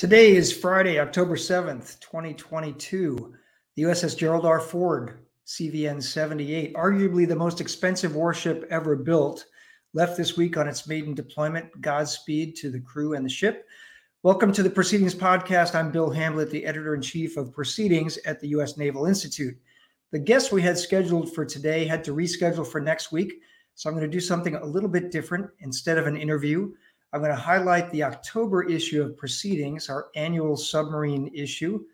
Today is Friday, October 7th, 2022. The USS Gerald R. Ford, CVN 78, arguably the most expensive warship ever built, left this week on its maiden deployment. Godspeed to the crew and the ship. Welcome to the Proceedings Podcast. I'm Bill Hamblet, the editor in chief of Proceedings at the U.S. Naval Institute. The guest we had scheduled for today had to reschedule for next week, so I'm going to do something a little bit different. Instead of an interview, I'm going to highlight the October issue of Proceedings, our annual submarine issue,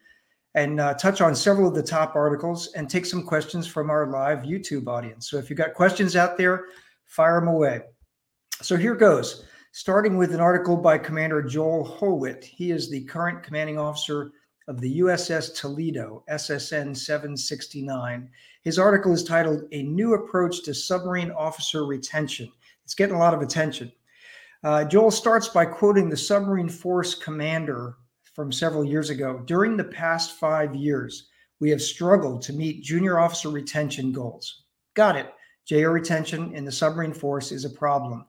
and uh, touch on several of the top articles and take some questions from our live YouTube audience. So if you've got questions out there, fire them away. So here goes, starting with an article by Commander Joel Holwitt. He is the current commanding officer of the USS Toledo, SSN 769. His article is titled A New Approach to Submarine Officer Retention. It's getting a lot of attention. Uh, Joel starts by quoting the submarine force commander from several years ago. During the past five years, we have struggled to meet junior officer retention goals. Got it. JO retention in the submarine force is a problem.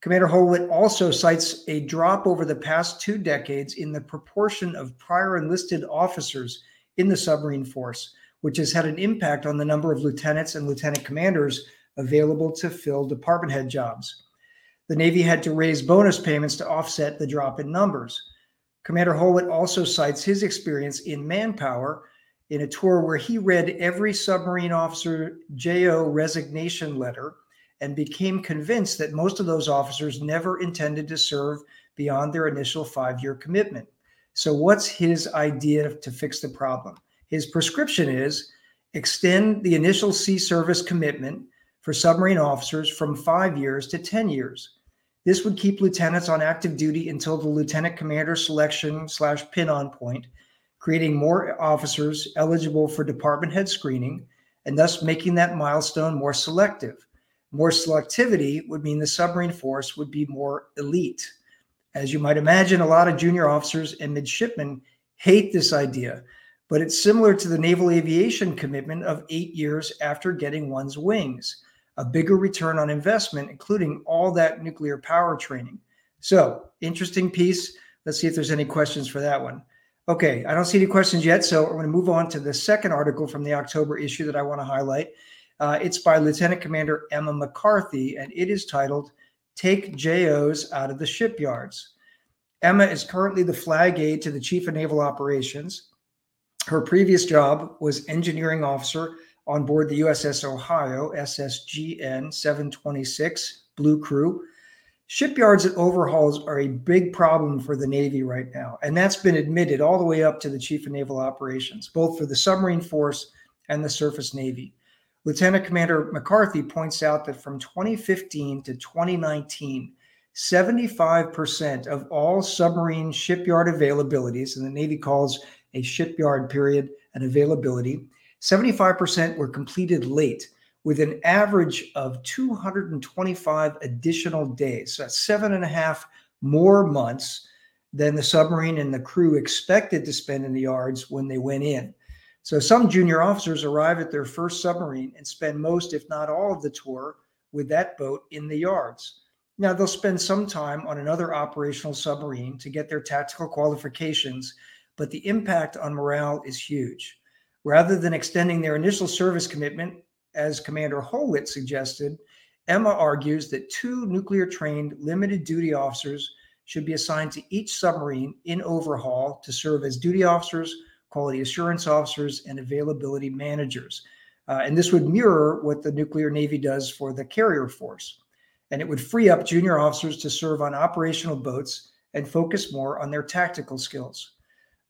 Commander Holwitt also cites a drop over the past two decades in the proportion of prior enlisted officers in the submarine force, which has had an impact on the number of lieutenants and lieutenant commanders available to fill department head jobs the Navy had to raise bonus payments to offset the drop in numbers. Commander Holwitt also cites his experience in manpower in a tour where he read every submarine officer JO resignation letter and became convinced that most of those officers never intended to serve beyond their initial five year commitment. So, what's his idea to fix the problem? His prescription is extend the initial sea service commitment for submarine officers from five years to 10 years. This would keep lieutenants on active duty until the lieutenant commander selection slash pin on point, creating more officers eligible for department head screening, and thus making that milestone more selective. More selectivity would mean the submarine force would be more elite. As you might imagine, a lot of junior officers and midshipmen hate this idea, but it's similar to the naval aviation commitment of eight years after getting one's wings a bigger return on investment, including all that nuclear power training. So, interesting piece. Let's see if there's any questions for that one. Okay, I don't see any questions yet, so we're going to move on to the second article from the October issue that I want to highlight. Uh, it's by Lieutenant Commander Emma McCarthy, and it is titled Take JOs Out of the Shipyards. Emma is currently the flag aide to the Chief of Naval Operations. Her previous job was engineering officer on board the USS Ohio, SSGN 726 Blue Crew. Shipyards and overhauls are a big problem for the Navy right now. And that's been admitted all the way up to the Chief of Naval Operations, both for the submarine force and the surface Navy. Lieutenant Commander McCarthy points out that from 2015 to 2019, 75% of all submarine shipyard availabilities, and the Navy calls a shipyard period an availability, 75% were completed late with an average of 225 additional days. So that's seven and a half more months than the submarine and the crew expected to spend in the yards when they went in. So some junior officers arrive at their first submarine and spend most, if not all, of the tour with that boat in the yards. Now, they'll spend some time on another operational submarine to get their tactical qualifications, but the impact on morale is huge. Rather than extending their initial service commitment, as Commander Holwitt suggested, Emma argues that two nuclear trained limited duty officers should be assigned to each submarine in overhaul to serve as duty officers, quality assurance officers, and availability managers. Uh, and this would mirror what the nuclear Navy does for the carrier force. And it would free up junior officers to serve on operational boats and focus more on their tactical skills.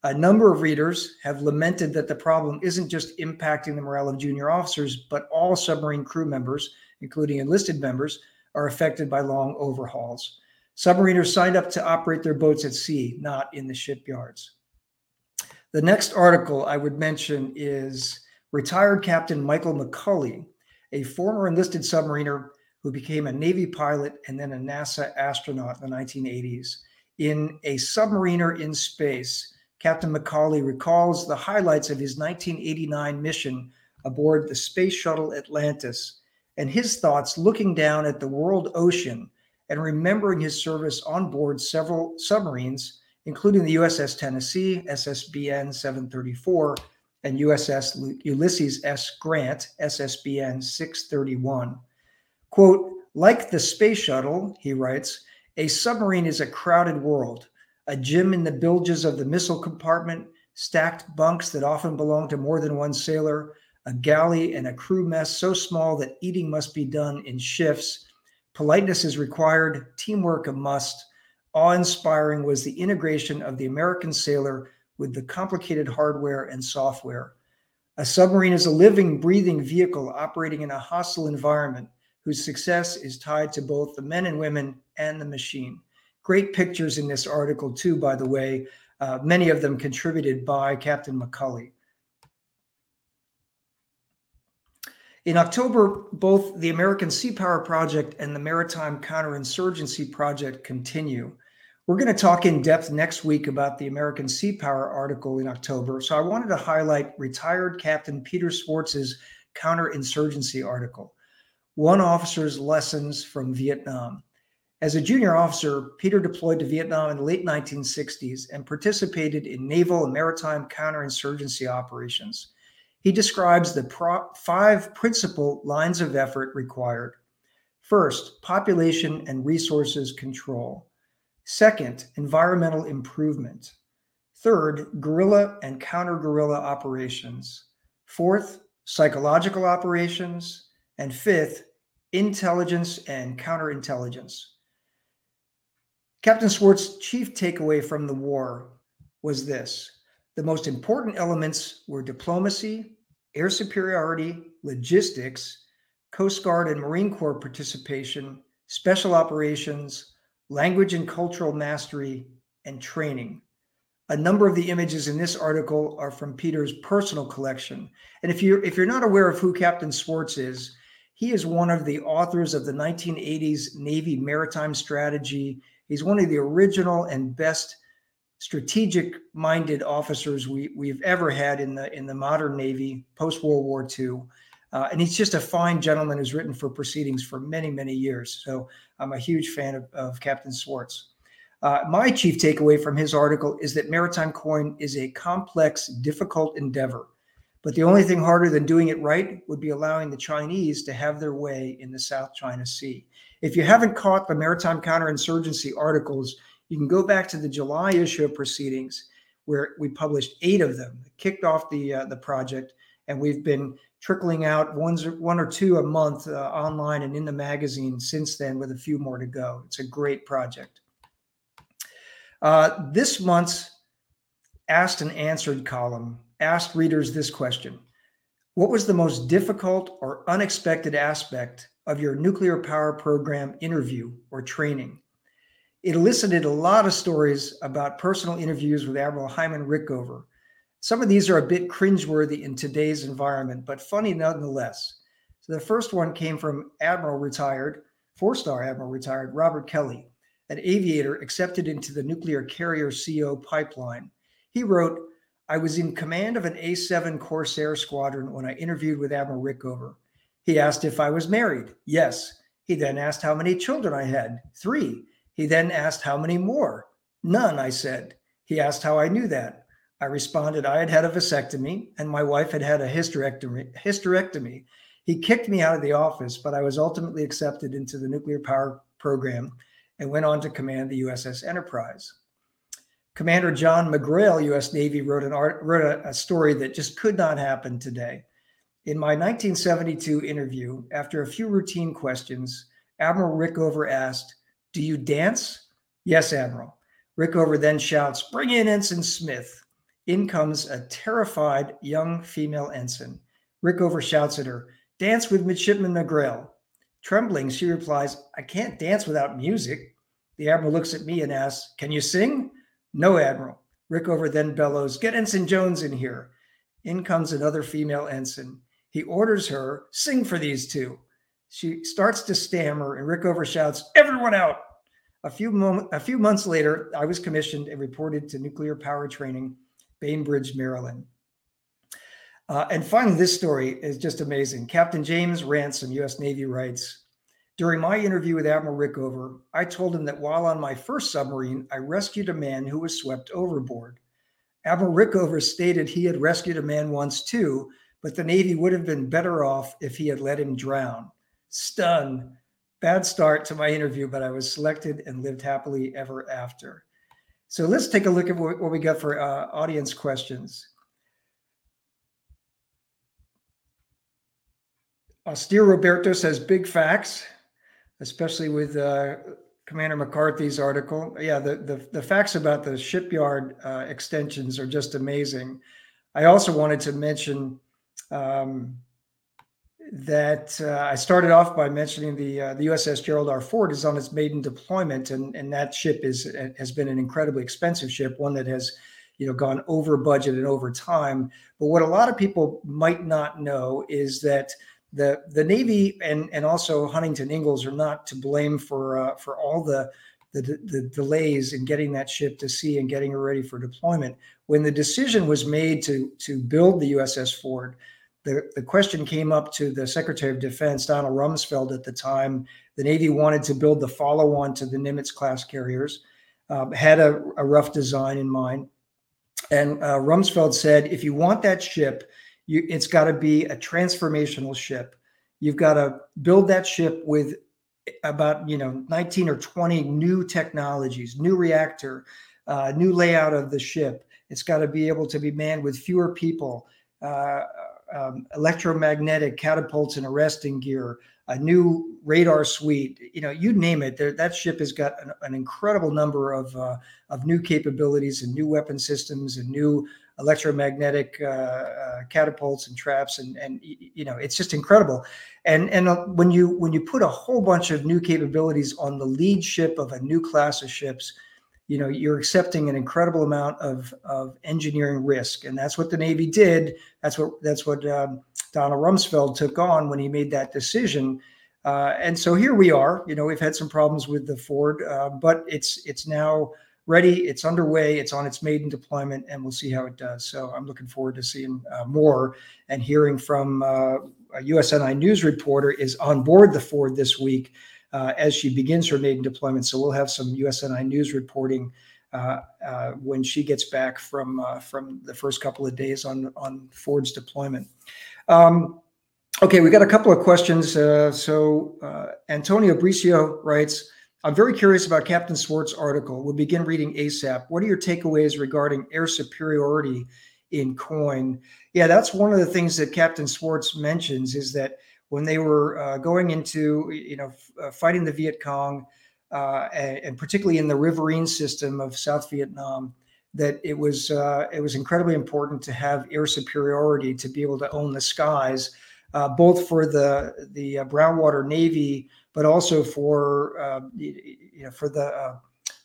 A number of readers have lamented that the problem isn't just impacting the morale of junior officers, but all submarine crew members, including enlisted members, are affected by long overhauls. Submariners signed up to operate their boats at sea, not in the shipyards. The next article I would mention is retired Captain Michael McCulley, a former enlisted submariner who became a Navy pilot and then a NASA astronaut in the 1980s. In A Submariner in Space, Captain McCulley recalls the highlights of his 1989 mission aboard the Space Shuttle Atlantis and his thoughts looking down at the world ocean and remembering his service on board several submarines, including the USS Tennessee, SSBN 734, and USS Ulysses S. Grant, SSBN 631. Quote, like the space shuttle, he writes, a submarine is a crowded world, a gym in the bilges of the missile compartment, stacked bunks that often belong to more than one sailor, a galley and a crew mess so small that eating must be done in shifts. Politeness is required, teamwork a must. Awe inspiring was the integration of the American sailor with the complicated hardware and software. A submarine is a living, breathing vehicle operating in a hostile environment whose success is tied to both the men and women and the machine. Great pictures in this article, too, by the way, uh, many of them contributed by Captain McCulley. In October, both the American Sea Power Project and the Maritime Counterinsurgency Project continue. We're going to talk in depth next week about the American Sea Power article in October. So I wanted to highlight retired Captain Peter Swartz's counterinsurgency article, One Officer's Lessons from Vietnam. As a junior officer, Peter deployed to Vietnam in the late 1960s and participated in naval and maritime counterinsurgency operations. He describes the pro- five principal lines of effort required. First, population and resources control. Second, environmental improvement. Third, guerrilla and counter guerrilla operations. Fourth, psychological operations. And fifth, intelligence and counterintelligence. Captain Swartz's chief takeaway from the war was this the most important elements were diplomacy, air superiority, logistics, Coast Guard and Marine Corps participation, special operations, language and cultural mastery, and training. A number of the images in this article are from Peter's personal collection. And if you're if you're not aware of who Captain Swartz is, he is one of the authors of the 1980s Navy maritime strategy. He's one of the original and best strategic minded officers we, we've ever had in the in the modern Navy post World War II. Uh, and he's just a fine gentleman who's written for proceedings for many, many years. So I'm a huge fan of, of Captain Swartz. Uh, my chief takeaway from his article is that maritime coin is a complex, difficult endeavor. But the only thing harder than doing it right would be allowing the Chinese to have their way in the South China Sea. If you haven't caught the maritime counterinsurgency articles, you can go back to the July issue of proceedings where we published eight of them, kicked off the uh, the project, and we've been trickling out ones one or two a month uh, online and in the magazine since then, with a few more to go. It's a great project. Uh, this month's asked and answered column asked readers this question: What was the most difficult or unexpected aspect of your nuclear power program interview or training? It elicited a lot of stories about personal interviews with Admiral Hyman Rickover. Some of these are a bit cringeworthy in today's environment, but funny nonetheless. So the first one came from Admiral retired, four star Admiral retired Robert Kelly, an aviator accepted into the nuclear carrier CO pipeline. He wrote, I was in command of an A 7 Corsair squadron when I interviewed with Admiral Rickover. He asked if I was married. Yes. He then asked how many children I had. Three. He then asked how many more. None, I said. He asked how I knew that. I responded I had had a vasectomy and my wife had had a hysterectomy. hysterectomy. He kicked me out of the office, but I was ultimately accepted into the nuclear power program and went on to command the USS Enterprise. Commander John McGrail, U.S. Navy, wrote, an art, wrote a, a story that just could not happen today. In my 1972 interview, after a few routine questions, Admiral Rickover asked, do you dance? Yes, Admiral. Rickover then shouts, Bring in Ensign Smith. In comes a terrified young female ensign. Rickover shouts at her, Dance with Midshipman McGrail. Trembling, she replies, I can't dance without music. The Admiral looks at me and asks, Can you sing? No, Admiral. Rickover then bellows, Get Ensign Jones in here. In comes another female ensign. He orders her, Sing for these two. She starts to stammer, and Rickover shouts, "Everyone out!" A few a few months later, I was commissioned and reported to nuclear power training, Bainbridge, Maryland. Uh, and finally, this story is just amazing. Captain James Ransom, U.S. Navy, writes During my interview with Admiral Rickover, I told him that while on my first submarine, I rescued a man who was swept overboard. Admiral Rickover stated he had rescued a man once too, but the Navy would have been better off if he had let him drown. Stun. Bad start to my interview, but I was selected and lived happily ever after. So let's take a look at what, we got for uh, audience questions. Austere Roberto says big facts especially with uh, Commander McCarthy's article. Yeah, the, the, the facts about the shipyard uh, extensions are just amazing. I also wanted to mention um, that uh, I started off by mentioning the uh, the USS Gerald R. Ford is on its maiden deployment, and and that ship is has been an incredibly expensive ship, one that has you know gone over budget and over time. But what a lot of people might not know is that the the Navy and and also Huntington Ingalls are not to blame for uh, for all the, the the delays in getting that ship to sea and getting it ready for deployment. When the decision was made to to build the USS Ford, the, the question came up to the Secretary of Defense, Donald Rumsfeld, at the time. The Navy wanted to build the follow on to the Nimitz class carriers, um, had a, a, rough design in mind. And uh, Rumsfeld said, if you want that ship, you, it's got to be a transformational ship. You've got to build that ship with about you know 19 or 20 new technologies, new reactor, uh, new layout of the ship. It's got to be able to be manned with fewer people, uh, um, electromagnetic catapults and arresting gear, a new radar suite. You know, you name it. That ship has got an, an incredible number of uh, of new capabilities and new weapon systems and new electromagnetic uh, uh, catapults and traps, and and you know it's just incredible. And and uh, when you when you put a whole bunch of new capabilities on the lead ship of a new class of ships, you know you're accepting an incredible amount of of engineering risk, and that's what the Navy did. That's what that's what um, Donald Rumsfeld took on when he made that decision. Uh, and so here we are. You know, we've had some problems with the Ford, uh, but it's it's now ready. It's underway. It's on its maiden deployment, and we'll see how it does. So I'm looking forward to seeing uh, more and hearing from uh, a USNI news reporter is on board the Ford this week uh, as she begins her maiden deployment. So we'll have some USNI news reporting. Uh, uh, when she gets back from uh, from the first couple of days on on Ford's deployment, um, okay, we got a couple of questions. so Antonio Bricio writes, I'm very curious about Captain Swartz' article. We'll begin reading ASAP. What are your takeaways regarding air superiority in COIN? Yeah, that's one of the things that Captain Swartz mentions is that when they were uh, going into, you know, uh, fighting the Viet Cong, uh, and, and, particularly in the riverine system of South Vietnam, that it was uh, it was incredibly important to have air superiority to be able to own the skies, uh, both for the the uh, Brownwater Navy but also for uh, you know for the uh,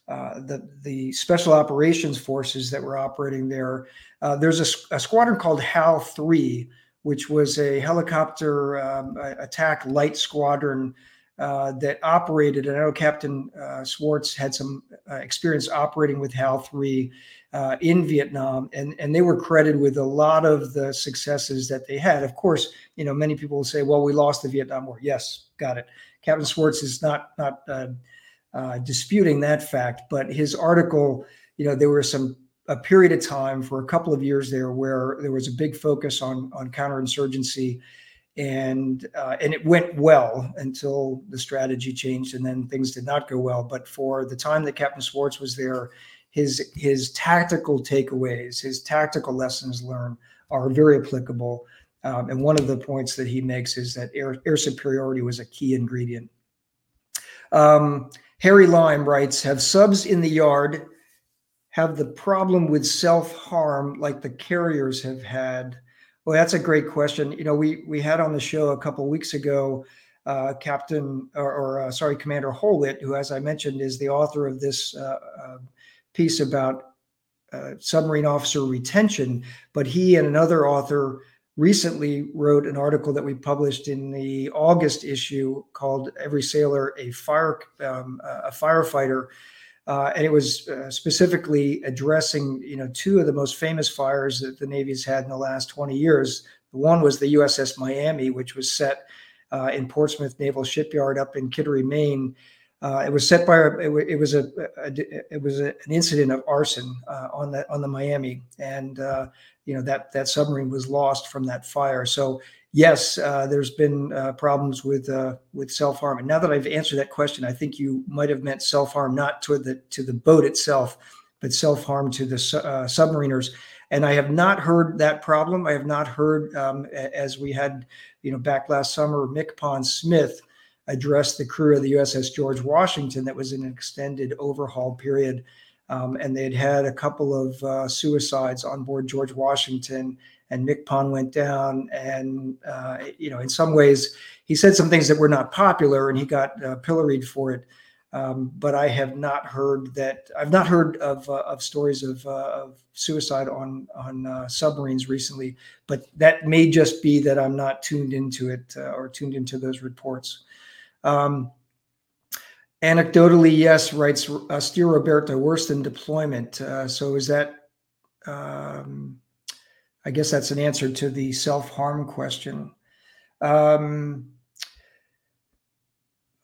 uh, the the special operations forces that were operating there. Uh, there's a, a, squadron called HAL three, which was a helicopter um, attack light squadron. Uh, that operated, and I know Captain uh, Swartz had some experience operating with HAL 3 in Vietnam, and, and they were credited with a lot of the successes that they had. Of course, you know, many people will say, well, we lost the Vietnam War. Yes, got it. Captain Swartz is not not uh, uh, disputing that fact, but his article, you know, there was some a period of time for a couple of years there where there was a big focus on on counterinsurgency, and uh, and it went well until the strategy changed, and then things did not go well. But for the time that Captain Swartz was there, his his tactical takeaways, his tactical lessons learned are very applicable. Um, and one of the points that he makes is that air, air superiority was a key ingredient. Um, Harry Lime writes Have subs in the yard have the problem with self harm like the carriers have had? Well, that's a great question. You know, we we had on the show a couple weeks ago uh, Captain or, or uh, sorry, Commander Holwitt, who, as I mentioned, is the author of this uh, uh piece about uh, submarine officer retention. But he and another author recently wrote an article that we published in the August issue called "Every Sailor a Fire um, a Firefighter," uh, and it was uh, specifically addressing you know two of the most famous fires that the Navy's had in the last 20 years. One was the USS Miami, which was set uh, in Portsmouth Naval Shipyard up in Kittery, Maine. Uh, it was set by it, it was a, a, it was a, an incident of arson uh, on the on the Miami, and uh, you know that that submarine was lost from that fire. So yes, uh, there's been uh, problems with uh, with self harm. And now that I've answered that question, I think you might have meant self harm not to the to the boat itself, but self harm to the submariners. And I have not heard that problem. I have not heard um, as we had, you know, back last summer, MCPON Smith addressed the crew of the USS George Washington that was in an extended overhaul period. Um, and they'd had a couple of uh, suicides on board George Washington, and MCPON went down. And, uh, you know, in some ways, he said some things that were not popular and he got uh, pilloried for it. Um, but I have not heard that. I've not heard of, uh, of stories of, uh, of, suicide on on uh, submarines recently. But that may just be that I'm not tuned into it or tuned into those reports. Um, anecdotally, yes, writes uh, Steer Roberto, worse than deployment. Uh, so is that, um, I guess that's an answer to the self harm question. Um,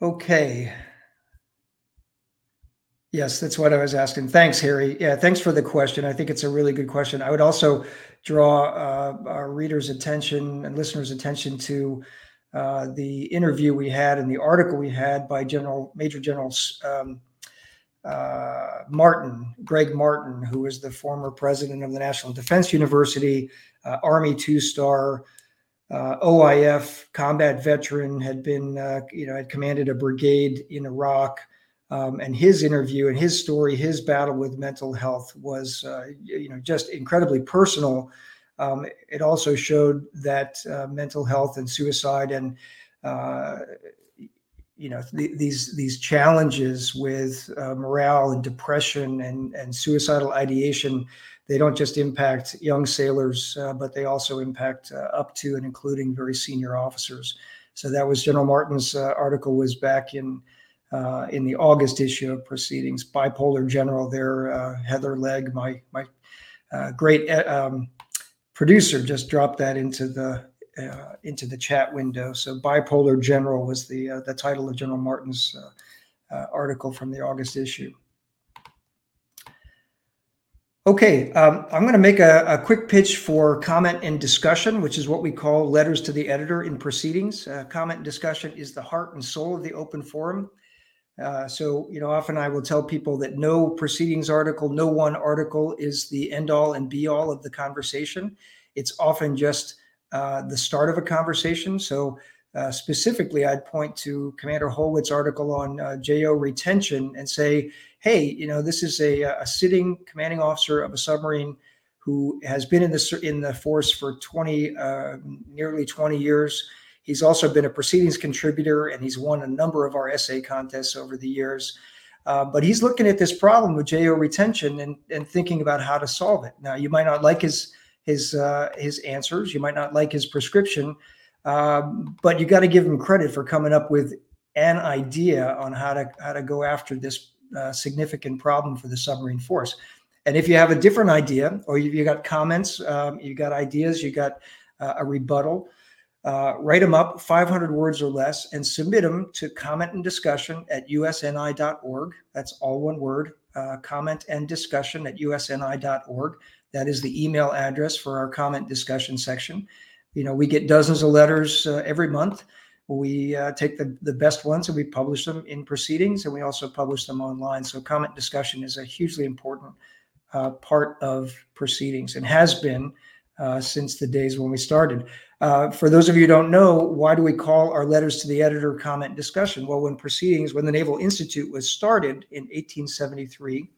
okay. Yes, that's what I was asking. Thanks, Harry. Yeah, thanks for the question. I think it's a really good question. I would also draw uh, our readers' attention and listeners' attention to uh, the interview we had and the article we had by General Major General um, uh, Martin, Greg Martin, who was the former president of the National Defense University, uh, Army two-star, uh, OIF combat veteran, had been uh, you know had commanded a brigade in Iraq. Um, and his interview and his story, his battle with mental health was, you know, just incredibly personal um, it also showed that uh, mental health and suicide and uh, you know th- these these challenges with uh, morale and depression and and suicidal ideation they don't just impact young sailors uh, but they also impact uh, up to and including very senior officers. So that was general martin's uh, article was back in in the august issue of proceedings. Bipolar general there heather legg my my great um, producer just dropped that into the uh, into the chat window. So bipolar general was the uh, the title of General Martin's uh, uh article from the August issue. Okay, um, I'm going to make a, a, quick pitch for comment and discussion, which is what we call letters to the editor in proceedings. Uh, comment and discussion is the heart and soul of the open forum. Uh, so, you know, often I will tell people that no proceedings article, no one article is the end all and be all of the conversation. It's often just uh, the start of a conversation. So, uh, specifically, I'd point to Commander Holwitt's article on uh, JO retention and say, hey, you know, this is a, a sitting commanding officer of a submarine who has been in the in the force for 20, uh, nearly 20 years He's also been a proceedings contributor and he's won a number of our essay contests over the years. Uh, but he's looking at this problem with JO retention and, and thinking about how to solve it. Now, you might not like his his uh, his answers, you might not like his prescription, um, but you got to give him credit for coming up with an idea on how to how to go after this uh, significant problem for the submarine force. And if you have a different idea, or you, you got comments, um, you got ideas, you got uh, a rebuttal, uh, write them up 500 words or less and submit them to comment and discussion at usni.org. That's all one word uh, comment and discussion at usni.org. That is the email address for our comment discussion section. You know, we get dozens of letters uh, every month. We uh, take the, the best ones and we publish them in proceedings and we also publish them online. So, comment discussion is a hugely important uh, part of proceedings and has been uh, since the days when we started. Uh, for those of you who don't know, why do we call our letters to the editor comment discussion? Well, when proceedings, when the Naval Institute was started in 1873,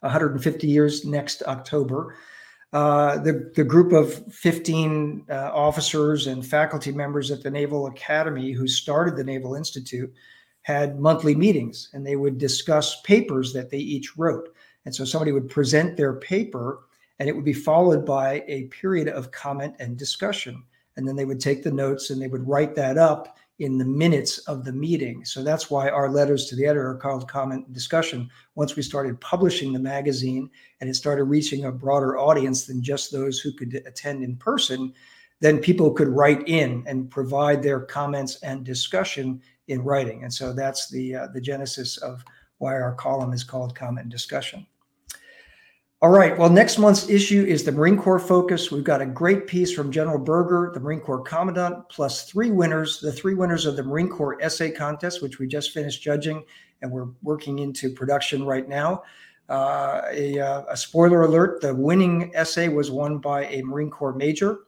150 years next October, uh, the, the group of 15 uh, officers and faculty members at the Naval Academy who started the Naval Institute had monthly meetings and they would discuss papers that they each wrote. And so somebody would present their paper and it would be followed by a period of comment and discussion. And then they would take the notes and they would write that up in the minutes of the meeting. So that's why our letters to the editor are called comment and discussion. Once we started publishing the magazine and it started reaching a broader audience than just those who could attend in person, then people could write in and provide their comments and discussion in writing. And so that's the uh, the genesis of why our column is called Comment and Discussion. All right. Well, next month's issue is the Marine Corps focus. We've got a great piece from General Berger, the Marine Corps Commandant, plus three winners, the three winners of the Marine Corps essay contest, which we just finished judging and we're working into production right now. Uh, a, uh, a, spoiler alert the winning essay was won by a Marine Corps major.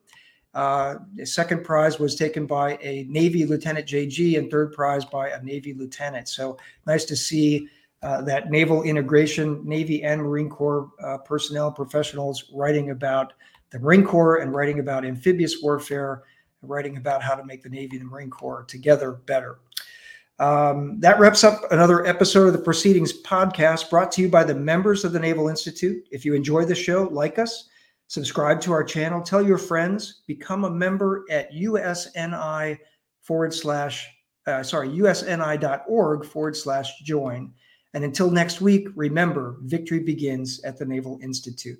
Uh, the second prize was taken by a Navy Lieutenant JG, and third prize by a Navy Lieutenant. So nice to see that naval integration, Navy and Marine Corps uh, personnel professionals writing about the Marine Corps and writing about amphibious warfare, writing about how to make the Navy and the Marine Corps together better. Um, that wraps up another episode of the Proceedings podcast brought to you by the members of the Naval Institute. If you enjoy the show, like us, subscribe to our channel, tell your friends, become a member at usni forward slash, uh, sorry, usni.org forward slash join. And until next week, remember victory begins at the Naval Institute.